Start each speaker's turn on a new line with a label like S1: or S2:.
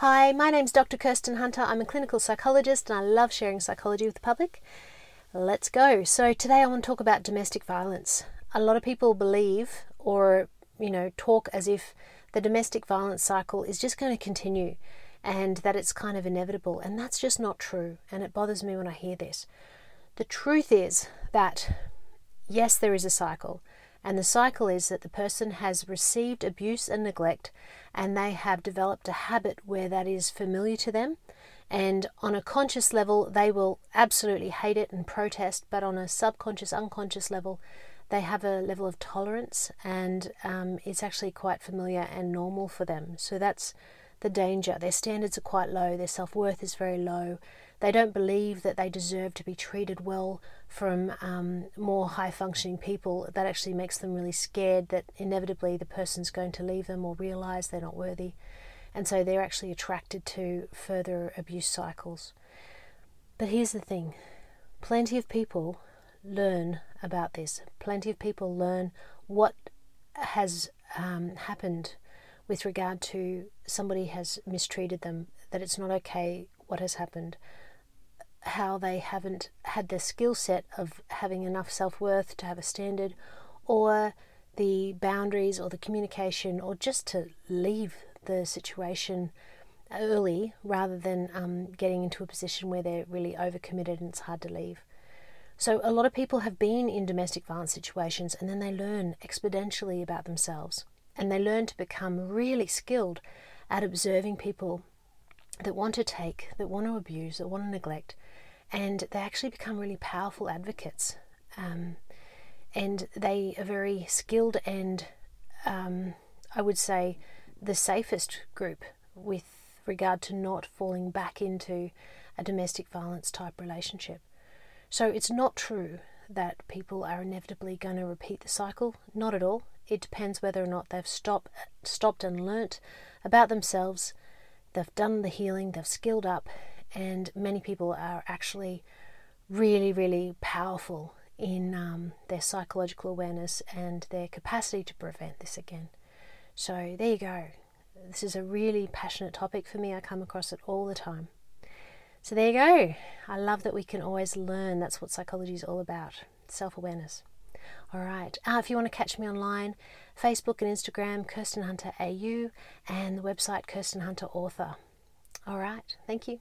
S1: Hi, my name's Dr. Kirsten Hunter. I'm a clinical psychologist and I love sharing psychology with the public. Let's go. So, today I want to talk about domestic violence. A lot of people believe or, you know, talk as if the domestic violence cycle is just going to continue and that it's kind of inevitable. And that's just not true. And it bothers me when I hear this. The truth is that, yes, there is a cycle. And the cycle is that the person has received abuse and neglect, and they have developed a habit where that is familiar to them. And on a conscious level, they will absolutely hate it and protest, but on a subconscious, unconscious level, they have a level of tolerance, and um, it's actually quite familiar and normal for them. So that's the danger. Their standards are quite low, their self worth is very low. They don't believe that they deserve to be treated well from um, more high functioning people. That actually makes them really scared that inevitably the person's going to leave them or realize they're not worthy. And so they're actually attracted to further abuse cycles. But here's the thing plenty of people learn about this, plenty of people learn what has um, happened with regard to somebody has mistreated them, that it's not okay what has happened, how they haven't had the skill set of having enough self worth to have a standard, or the boundaries or the communication, or just to leave the situation early rather than um, getting into a position where they're really overcommitted and it's hard to leave. So, a lot of people have been in domestic violence situations and then they learn exponentially about themselves and they learn to become really skilled at observing people that want to take, that want to abuse, that want to neglect, and they actually become really powerful advocates. Um, and they are very skilled and, um, I would say, the safest group with regard to not falling back into a domestic violence type relationship. So it's not true that people are inevitably going to repeat the cycle. Not at all. It depends whether or not they've stopped, stopped and learnt about themselves. They've done the healing. They've skilled up, and many people are actually really, really powerful in um, their psychological awareness and their capacity to prevent this again. So there you go. This is a really passionate topic for me. I come across it all the time. So there you go. I love that we can always learn. That's what psychology is all about self awareness. All right. Uh, if you want to catch me online, Facebook and Instagram, Kirsten Hunter AU, and the website Kirsten Hunter Author. All right. Thank you.